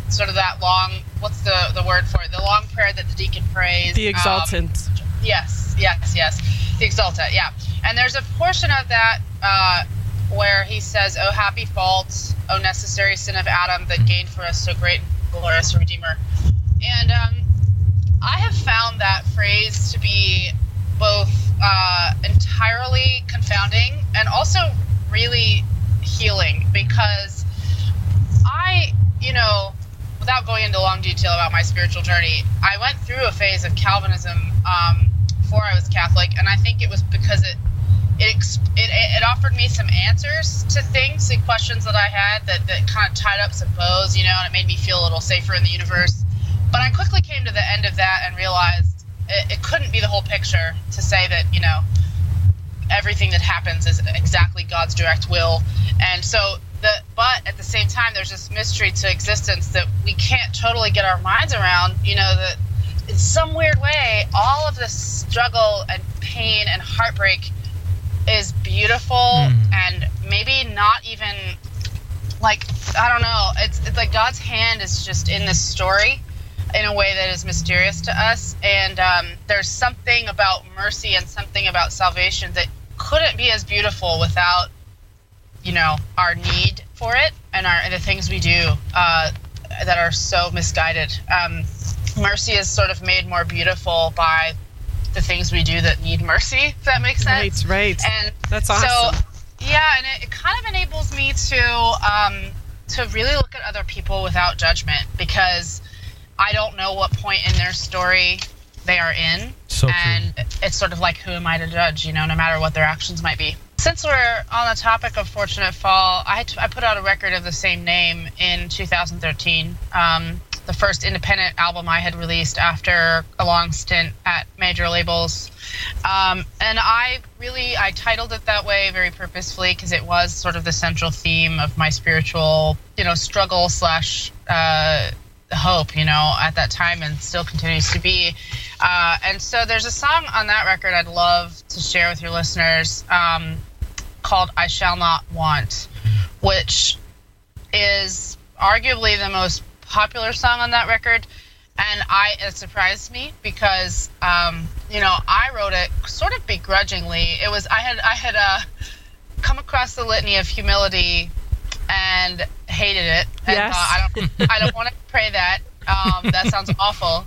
sort of that long. What's the the word for it? The long prayer that the deacon prays. The um, exultant. Yes, yes, yes. The Exsultet, yeah. And there's a portion of that uh, where he says, "O happy fault, O necessary sin of Adam that gained for us so great and glorious Redeemer." And um, I have found that phrase to be both uh, entirely confounding and also really healing because I, you know, without going into long detail about my spiritual journey, I went through a phase of Calvinism um, Catholic, and I think it was because it it, it it offered me some answers to things and questions that I had that, that kind of tied up some bows, you know, and it made me feel a little safer in the universe. But I quickly came to the end of that and realized it, it couldn't be the whole picture to say that, you know, everything that happens is exactly God's direct will. And so the but at the same time there's this mystery to existence that we can't totally get our minds around, you know, that in some weird way all of this struggle and pain and heartbreak is beautiful Mm. and maybe not even like I don't know. It's it's like God's hand is just in this story in a way that is mysterious to us. And um, there's something about mercy and something about salvation that couldn't be as beautiful without you know our need for it and our and the things we do uh, that are so misguided. Um, mercy is sort of made more beautiful by the things we do that need mercy. If that makes sense. Right, right. And That's so, awesome. yeah, and it, it kind of enables me to um, to really look at other people without judgment because I don't know what point in their story they are in, So true. and it's sort of like who am I to judge? You know, no matter what their actions might be. Since we're on the topic of Fortunate Fall, I, t- I put out a record of the same name in 2013. Um, the first independent album I had released after a long stint at major labels. Um, and I really I titled it that way very purposefully because it was sort of the central theme of my spiritual, you know, struggle slash uh, hope, you know, at that time and still continues to be. Uh, and so there's a song on that record I'd love to share with your listeners um, called "I Shall Not Want," which is arguably the most popular song on that record and I it surprised me because um, you know I wrote it sort of begrudgingly. It was I had I had uh, come across the litany of humility and hated it and Yes. thought I don't I don't want to pray that. Um, that sounds awful.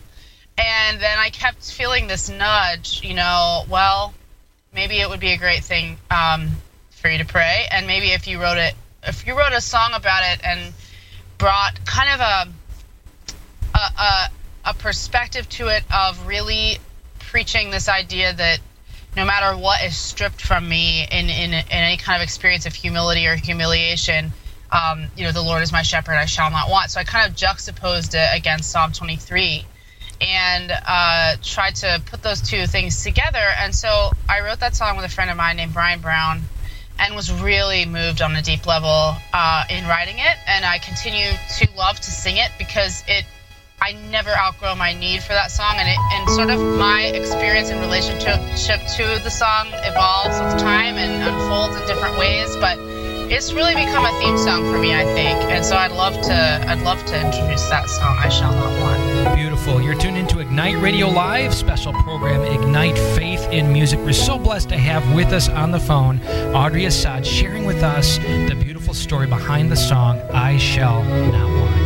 And then I kept feeling this nudge, you know, well, maybe it would be a great thing um, for you to pray, and maybe if you wrote it, if you wrote a song about it and brought kind of a a, a, a perspective to it of really preaching this idea that no matter what is stripped from me in, in, in any kind of experience of humility or humiliation, um, you know, the Lord is my shepherd, I shall not want. So I kind of juxtaposed it against Psalm 23 and uh, tried to put those two things together. And so I wrote that song with a friend of mine named Bryan Brown and was really moved on a deep level uh, in writing it. And I continue to love to sing it because it I never outgrow my need for that song, and it, and sort of my experience and relationship to the song evolves with time and unfolds in different ways. But it's really become a theme song for me, I think, and so I'd love to I'd love to introduce that song. I shall not want. Beautiful. You're tuned into Ignite Radio Live, special program Ignite Faith in Music. We're so blessed to have with us on the phone Audrey Assad sharing with us the beautiful story behind the song I Shall Not Want.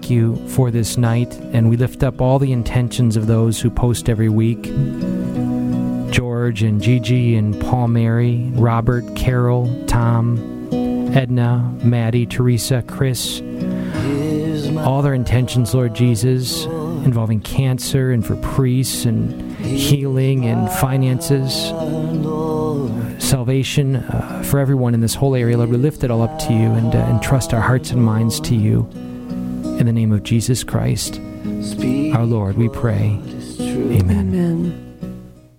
Thank you for this night, and we lift up all the intentions of those who post every week George and Gigi and Paul Mary, Robert, Carol, Tom, Edna, Maddie, Teresa, Chris. All their intentions, Lord Jesus, involving cancer and for priests and healing and finances salvation uh, for everyone in this whole area. Lord, we lift it all up to you and, uh, and trust our hearts and minds to you. In the name of Jesus Christ, our Lord, we pray. Amen. Amen.